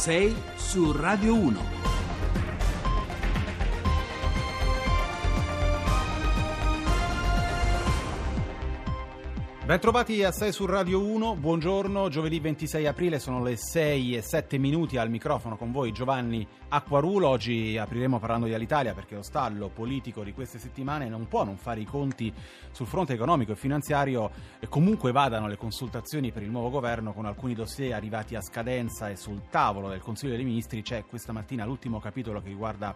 6 su Radio 1. Bentrovati a 6 su Radio 1, buongiorno, giovedì 26 aprile sono le 6 e 7 minuti al microfono con voi Giovanni Acquarulo, oggi apriremo parlando di Alitalia perché lo stallo politico di queste settimane non può non fare i conti sul fronte economico e finanziario e comunque vadano le consultazioni per il nuovo governo con alcuni dossier arrivati a scadenza e sul tavolo del Consiglio dei Ministri c'è questa mattina l'ultimo capitolo che riguarda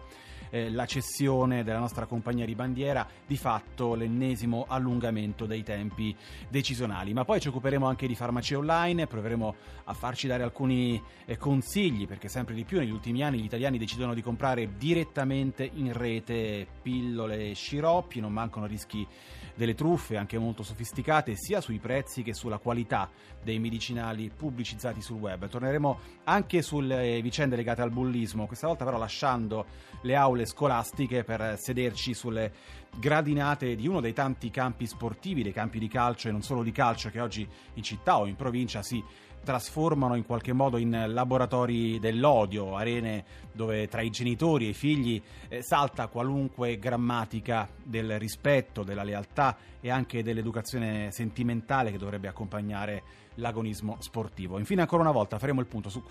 eh, la cessione della nostra compagnia di bandiera, di fatto l'ennesimo allungamento dei tempi decisionali. Ma poi ci occuperemo anche di farmacie online, proveremo a farci dare alcuni eh, consigli perché sempre di più negli ultimi anni gli italiani decidono di comprare direttamente in rete pillole e sciroppi, non mancano rischi delle truffe anche molto sofisticate sia sui prezzi che sulla qualità dei medicinali pubblicizzati sul web. Torneremo anche sulle vicende legate al bullismo, questa volta però lasciando le aule scolastiche per sederci sulle gradinate di uno dei tanti campi sportivi, dei campi di calcio e non solo di calcio che oggi in città o in provincia si trasformano in qualche modo in laboratori dell'odio, arene dove tra i genitori e i figli eh, salta qualunque grammatica del rispetto, della lealtà e anche dell'educazione sentimentale che dovrebbe accompagnare l'agonismo sportivo. Infine ancora una volta faremo il punto su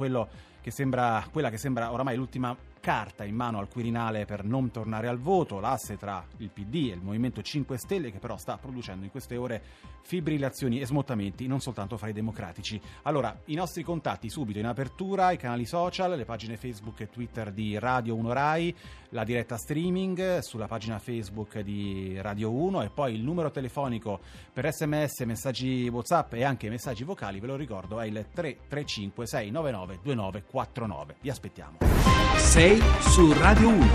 che sembra, quella che sembra oramai l'ultima carta in mano al Quirinale per non tornare al voto, l'asse tra il PD e il Movimento 5 Stelle che però sta producendo in queste ore fibrillazioni e smottamenti non soltanto fra i democratici. Allora, i nostri contatti subito in apertura, i canali social, le pagine Facebook e Twitter di Radio 1 Rai, la diretta streaming sulla pagina Facebook di Radio 1 e poi il numero telefonico per sms, messaggi WhatsApp e anche messaggi vocali, ve lo ricordo, è il 335 699 2949. Vi aspettiamo. 6 su Radio 1.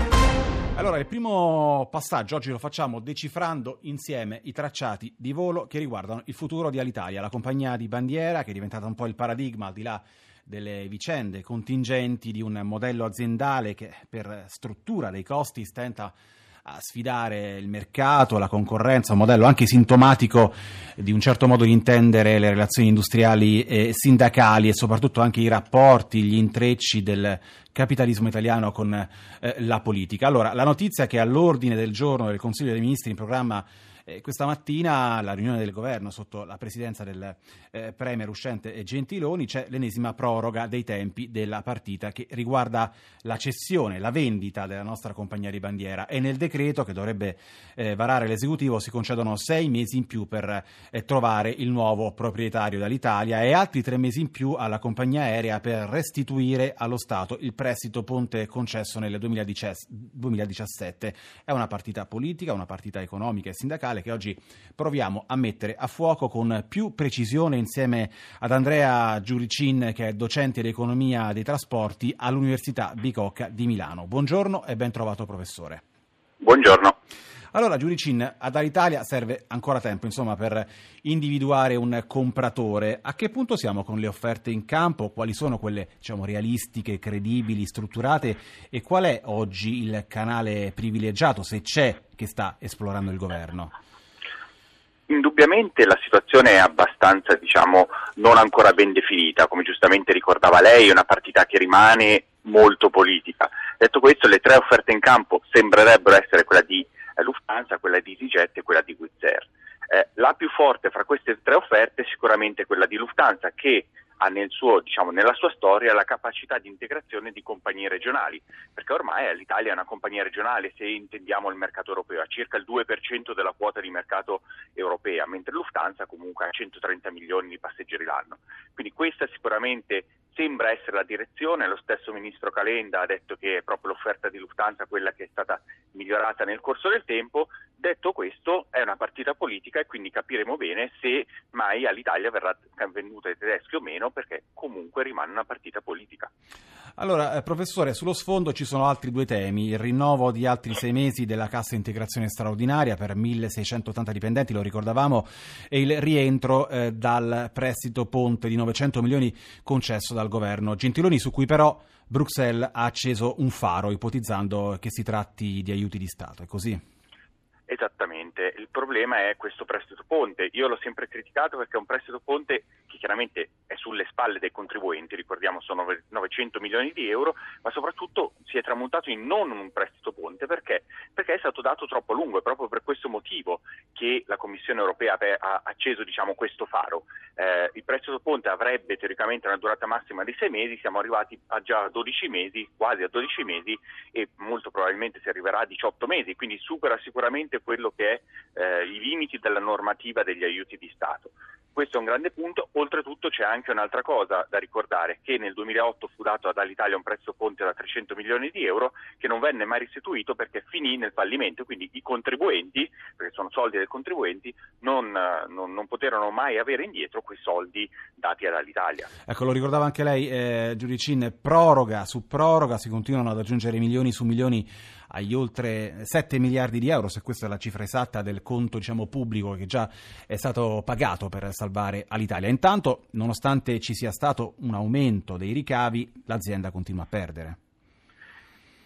Allora, il primo passaggio oggi lo facciamo decifrando insieme i tracciati di volo che riguardano il futuro di Alitalia, la compagnia di bandiera che è diventata un po' il paradigma al di là delle vicende contingenti di un modello aziendale che per struttura dei costi stenta a sfidare il mercato, la concorrenza, un modello anche sintomatico di un certo modo di intendere le relazioni industriali e sindacali e soprattutto anche i rapporti, gli intrecci del capitalismo italiano con eh, la politica. Allora, la notizia che all'ordine del giorno del Consiglio dei Ministri in programma eh, questa mattina alla riunione del governo sotto la presidenza del eh, Premier uscente Gentiloni c'è l'ennesima proroga dei tempi della partita che riguarda la cessione, la vendita della nostra compagnia di bandiera e nel decreto che dovrebbe eh, varare l'esecutivo si concedono sei mesi in più per eh, trovare il nuovo proprietario dall'Italia e altri tre mesi in più alla compagnia aerea per restituire allo Stato il prestito ponte concesso nel 2017. È una partita politica, una partita economica e sindacale che oggi proviamo a mettere a fuoco con più precisione insieme ad Andrea Giuricin che è docente di economia dei trasporti all'Università Bicocca di Milano. Buongiorno e ben trovato professore. Buongiorno. Allora, Giuricin, ad Alitalia serve ancora tempo, insomma, per individuare un compratore. A che punto siamo con le offerte in campo? Quali sono quelle, diciamo, realistiche, credibili, strutturate? E qual è oggi il canale privilegiato, se c'è, che sta esplorando il governo? Indubbiamente la situazione è abbastanza, diciamo, non ancora ben definita, come giustamente ricordava lei, è una partita che rimane molto politica. Detto questo, le tre offerte in campo sembrerebbero essere quella di eh, Lufthansa, quella di EasyJet e quella di Wizz Air. Eh, la più forte fra queste tre offerte è sicuramente quella di Lufthansa che ha nel suo, diciamo, nella sua storia la capacità di integrazione di compagnie regionali, perché ormai l'Italia è una compagnia regionale se intendiamo il mercato europeo, ha circa il 2% della quota di mercato europea, mentre Lufthansa comunque ha 130 milioni di passeggeri l'anno. Quindi questa sicuramente sembra essere la direzione, lo stesso ministro Calenda ha detto che è proprio l'offerta di Lufthansa quella che è stata migliorata nel corso del tempo. Detto questo, è una partita politica e quindi capiremo bene se mai all'Italia verrà venduta ai tedeschi o meno, perché comunque rimane una partita politica. Allora, eh, professore, sullo sfondo ci sono altri due temi, il rinnovo di altri sei mesi della cassa integrazione straordinaria per 1680 dipendenti, lo ricordavamo, e il rientro eh, dal prestito ponte di 900 milioni concesso dal governo Gentiloni, su cui però Bruxelles ha acceso un faro, ipotizzando che si tratti di aiuti di Stato. È così? Esattamente Esattamente, il problema è questo prestito ponte. Io l'ho sempre criticato perché è un prestito ponte che chiaramente è sulle spalle dei contribuenti, ricordiamo sono 900 milioni di euro, ma soprattutto si è tramutato in non un prestito ponte perché? perché è stato dato troppo a lungo, è proprio per questo motivo che la Commissione europea ha acceso diciamo, questo faro. Eh, il prestito ponte avrebbe teoricamente una durata massima di 6 mesi, siamo arrivati a già 12 mesi, quasi a 12 mesi e molto probabilmente si arriverà a 18 mesi, quindi supera sicuramente quello che è eh, i limiti della normativa degli aiuti di Stato. Questo è un grande punto, oltretutto c'è anche un'altra cosa da ricordare, che nel 2008 fu dato dall'Italia un prezzo ponte da 300 milioni di euro che non venne mai restituito perché finì nel fallimento, quindi i contribuenti, perché sono soldi dei contribuenti, non, non, non poterono mai avere indietro quei soldi dati dall'Italia. Ecco, lo ricordava anche lei, eh, Giudicin, proroga su proroga, si continuano ad aggiungere milioni su milioni agli oltre 7 miliardi di euro, se questa è la cifra esatta del conto diciamo, pubblico che già è stato pagato per salvare all'Italia. Intanto, nonostante ci sia stato un aumento dei ricavi, l'azienda continua a perdere.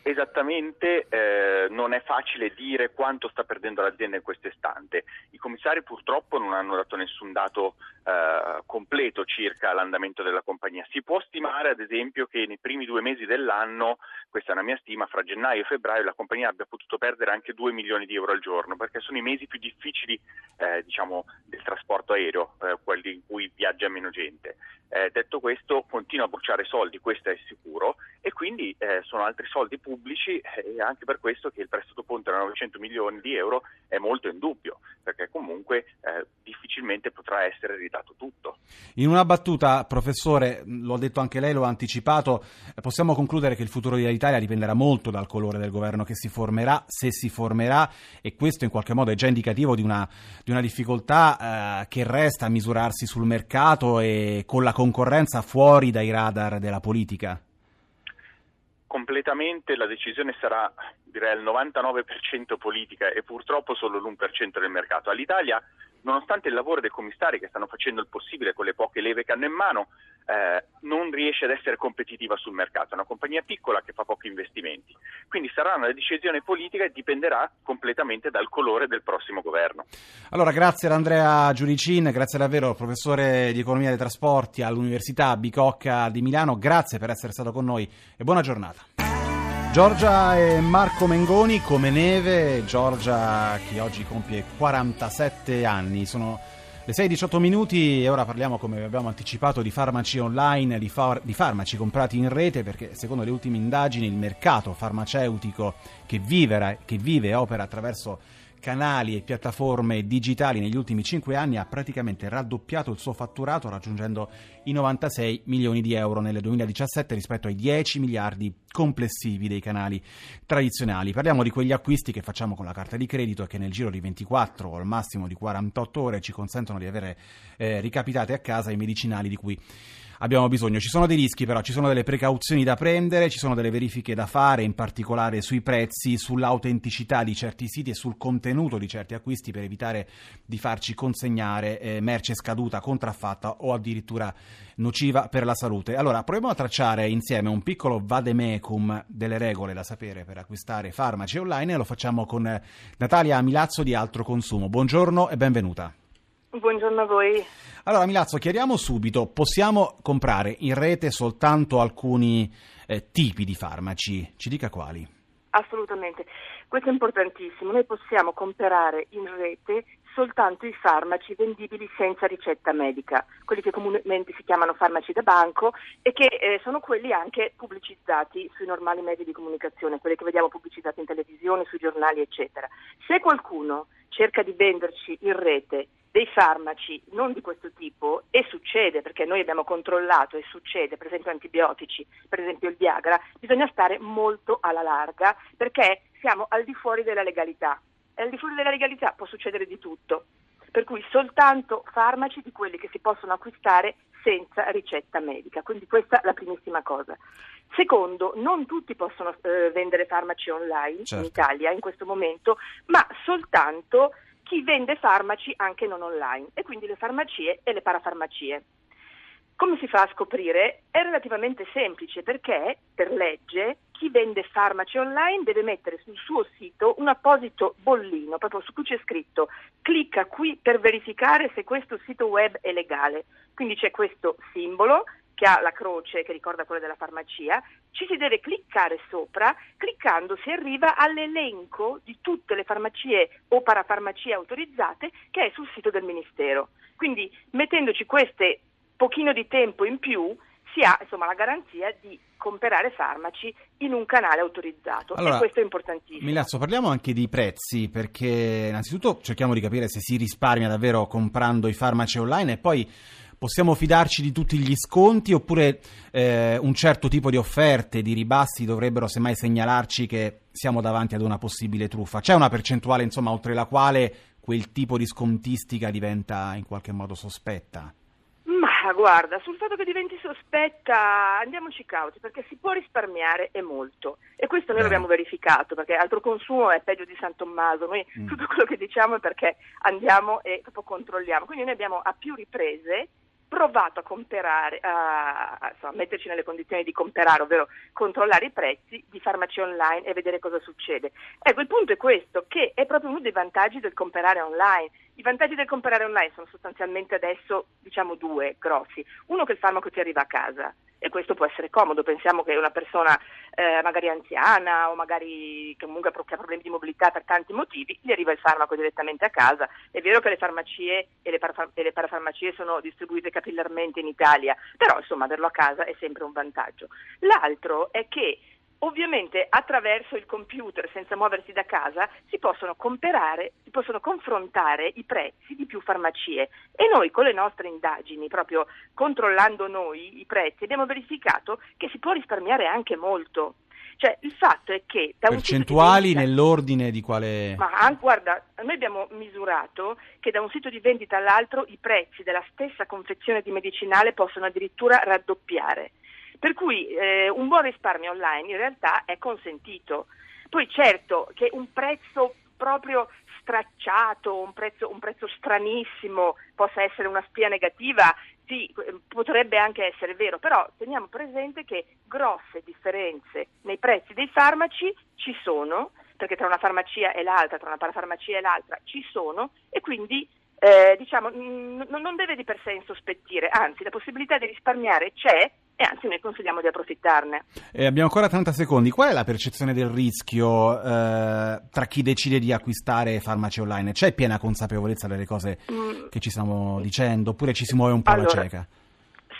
Esattamente, eh, non è facile dire quanto sta perdendo l'azienda in questo istante. I commissari purtroppo non hanno dato nessun dato eh, completo circa l'andamento della compagnia. Si può stimare ad esempio che nei primi due mesi dell'anno, questa è una mia stima, fra gennaio e febbraio la compagnia abbia potuto perdere anche 2 milioni di euro al giorno, perché sono i mesi più difficili eh, diciamo, del trasporto aereo, eh, quelli in cui viaggia meno gente. Eh, detto questo, continua a bruciare soldi, questo è sicuro, e quindi eh, sono altri soldi pubblici e anche per questo che il prestito ponte da 900 milioni di euro è molto in dubbio, perché comunque eh, difficilmente potrà essere ridato tutto. In una battuta, professore, lo ha detto anche lei, lo ha anticipato, possiamo concludere che il futuro dell'Italia dipenderà molto dal colore del governo che si formerà, se si formerà, e questo in qualche modo è già indicativo di una, di una difficoltà eh, che resta a misurarsi sul mercato e con la concorrenza fuori dai radar della politica? Completamente la decisione sarà direi al 99% politica e purtroppo solo l'1% del mercato. All'Italia nonostante il lavoro dei commissari che stanno facendo il possibile con le poche leve che hanno in mano, eh, non riesce ad essere competitiva sul mercato. È una compagnia piccola che fa pochi investimenti. Quindi sarà una decisione politica e dipenderà completamente dal colore del prossimo governo. Allora, grazie ad Andrea Giuricin, grazie davvero professore di economia dei trasporti all'Università Bicocca di Milano. Grazie per essere stato con noi e buona giornata. Giorgia e Marco Mengoni come neve, Giorgia che oggi compie 47 anni, sono le 6-18 minuti e ora parliamo come abbiamo anticipato di farmaci online, di, far, di farmaci comprati in rete perché secondo le ultime indagini il mercato farmaceutico che vive, che vive e opera attraverso canali e piattaforme digitali negli ultimi 5 anni ha praticamente raddoppiato il suo fatturato raggiungendo i 96 milioni di euro nel 2017 rispetto ai 10 miliardi complessivi dei canali tradizionali. Parliamo di quegli acquisti che facciamo con la carta di credito e che nel giro di 24 o al massimo di 48 ore ci consentono di avere eh, ricapitate a casa i medicinali di cui abbiamo bisogno. Ci sono dei rischi però, ci sono delle precauzioni da prendere, ci sono delle verifiche da fare, in particolare sui prezzi, sull'autenticità di certi siti e sul contenuto di certi acquisti per evitare di farci consegnare eh, merce scaduta, contraffatta o addirittura nociva per la salute. Allora, proviamo a tracciare insieme un piccolo vademecum delle regole da sapere per acquistare farmaci online e lo facciamo con Natalia Milazzo di Altro Consumo. Buongiorno e benvenuta. Buongiorno a voi. Allora Milazzo, chiariamo subito, possiamo comprare in rete soltanto alcuni eh, tipi di farmaci? Ci dica quali? Assolutamente, questo è importantissimo. Noi possiamo comprare in rete soltanto i farmaci vendibili senza ricetta medica, quelli che comunemente si chiamano farmaci da banco e che eh, sono quelli anche pubblicizzati sui normali mezzi di comunicazione, quelli che vediamo pubblicizzati in televisione, sui giornali, eccetera. Se qualcuno cerca di venderci in rete dei farmaci non di questo tipo e succede perché noi abbiamo controllato e succede per esempio antibiotici, per esempio il Viagra, bisogna stare molto alla larga perché siamo al di fuori della legalità e al di fuori della legalità può succedere di tutto. Per cui soltanto farmaci di quelli che si possono acquistare senza ricetta medica. Quindi questa è la primissima cosa. Secondo, non tutti possono eh, vendere farmaci online certo. in Italia in questo momento, ma soltanto chi vende farmaci anche non online e quindi le farmacie e le parafarmacie. Come si fa a scoprire? È relativamente semplice perché per legge chi vende farmaci online deve mettere sul suo sito un apposito bollino, proprio su cui c'è scritto clicca qui per verificare se questo sito web è legale. Quindi c'è questo simbolo che ha la croce che ricorda quella della farmacia, ci si deve cliccare sopra, cliccando si arriva all'elenco di tutte le farmacie o parafarmacie autorizzate che è sul sito del Ministero. Quindi mettendoci queste pochino di tempo in più si ha insomma, la garanzia di comprare farmaci in un canale autorizzato allora, e questo è importantissimo. Milazzo, parliamo anche di prezzi perché innanzitutto cerchiamo di capire se si risparmia davvero comprando i farmaci online e poi possiamo fidarci di tutti gli sconti oppure eh, un certo tipo di offerte, di ribassi dovrebbero semmai segnalarci che siamo davanti ad una possibile truffa? C'è una percentuale insomma oltre la quale quel tipo di scontistica diventa in qualche modo sospetta? Ma guarda, sul fatto che diventi sospetta andiamoci cauti perché si può risparmiare e molto e questo noi Beh. l'abbiamo verificato perché altro consumo è peggio di San Tommaso, noi mm. tutto quello che diciamo è perché andiamo e proprio controlliamo, quindi noi abbiamo a più riprese provato a comprare, a, a, insomma, metterci nelle condizioni di comprare, ovvero controllare i prezzi di farmaci online e vedere cosa succede. Ecco, il punto è questo, che è proprio uno dei vantaggi del comprare online. I vantaggi del comprare online sono sostanzialmente adesso, diciamo, due grossi. Uno che il farmaco ti arriva a casa e questo può essere comodo. Pensiamo che una persona eh, magari anziana o magari che ha problemi di mobilità per tanti motivi, gli arriva il farmaco direttamente a casa. È vero che le farmacie e le, parafar- e le parafarmacie sono distribuite capillarmente in Italia, però insomma averlo a casa è sempre un vantaggio. L'altro è che Ovviamente attraverso il computer, senza muoversi da casa, si possono comprare, si possono confrontare i prezzi di più farmacie e noi con le nostre indagini, proprio controllando noi i prezzi, abbiamo verificato che si può risparmiare anche molto. Cioè, il fatto è che da percentuali vendita, nell'ordine di quale Ma guarda, noi abbiamo misurato che da un sito di vendita all'altro i prezzi della stessa confezione di medicinale possono addirittura raddoppiare. Per cui eh, un buon risparmio online in realtà è consentito. Poi certo che un prezzo proprio stracciato, un prezzo, un prezzo stranissimo possa essere una spia negativa, sì, potrebbe anche essere vero, però teniamo presente che grosse differenze nei prezzi dei farmaci ci sono, perché tra una farmacia e l'altra, tra una parafarmacia e l'altra ci sono e quindi eh, diciamo, n- non deve di per sé insospettire, anzi la possibilità di risparmiare c'è e anzi noi consigliamo di approfittarne. Eh, abbiamo ancora 30 secondi. Qual è la percezione del rischio eh, tra chi decide di acquistare farmaci online? C'è piena consapevolezza delle cose mm. che ci stiamo dicendo oppure ci si muove un po' allora, alla cieca?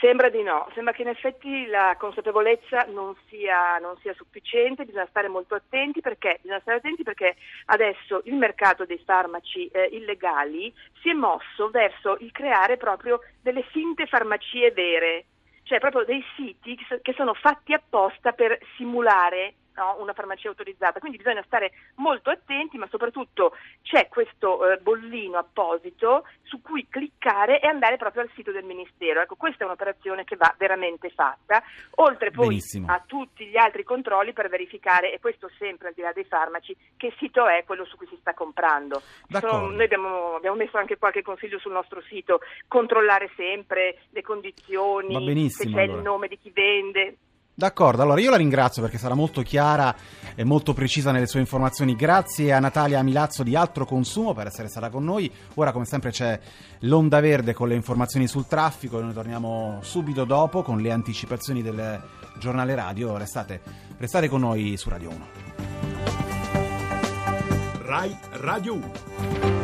Sembra di no, sembra che in effetti la consapevolezza non sia, non sia, sufficiente, bisogna stare molto attenti perché, stare attenti perché adesso il mercato dei farmaci eh, illegali si è mosso verso il creare proprio delle finte farmacie vere cioè proprio dei siti che sono fatti apposta per simulare no, una farmacia autorizzata, quindi bisogna stare molto attenti, ma soprattutto c'è questo eh, bollino apposito su cui cliccare e andare proprio al sito del Ministero. Ecco, questa è un'operazione che va veramente fatta, oltre poi Benissimo. a tutti gli altri controlli per verificare, e questo sempre al di là dei farmaci, che sito è quello su cui si sta comprando. Sono, noi abbiamo, abbiamo, messo anche qualche consiglio sul nostro sito, controllare sempre le condizioni, se c'è allora. il nome di chi vende. D'accordo, allora io la ringrazio perché sarà molto chiara e molto precisa nelle sue informazioni. Grazie a Natalia Milazzo di Altro Consumo per essere stata con noi. Ora come sempre c'è l'onda verde con le informazioni sul traffico e noi torniamo subito dopo con le anticipazioni del giornale radio. Restate, restate con noi su Radio 1. Rai Radio 1.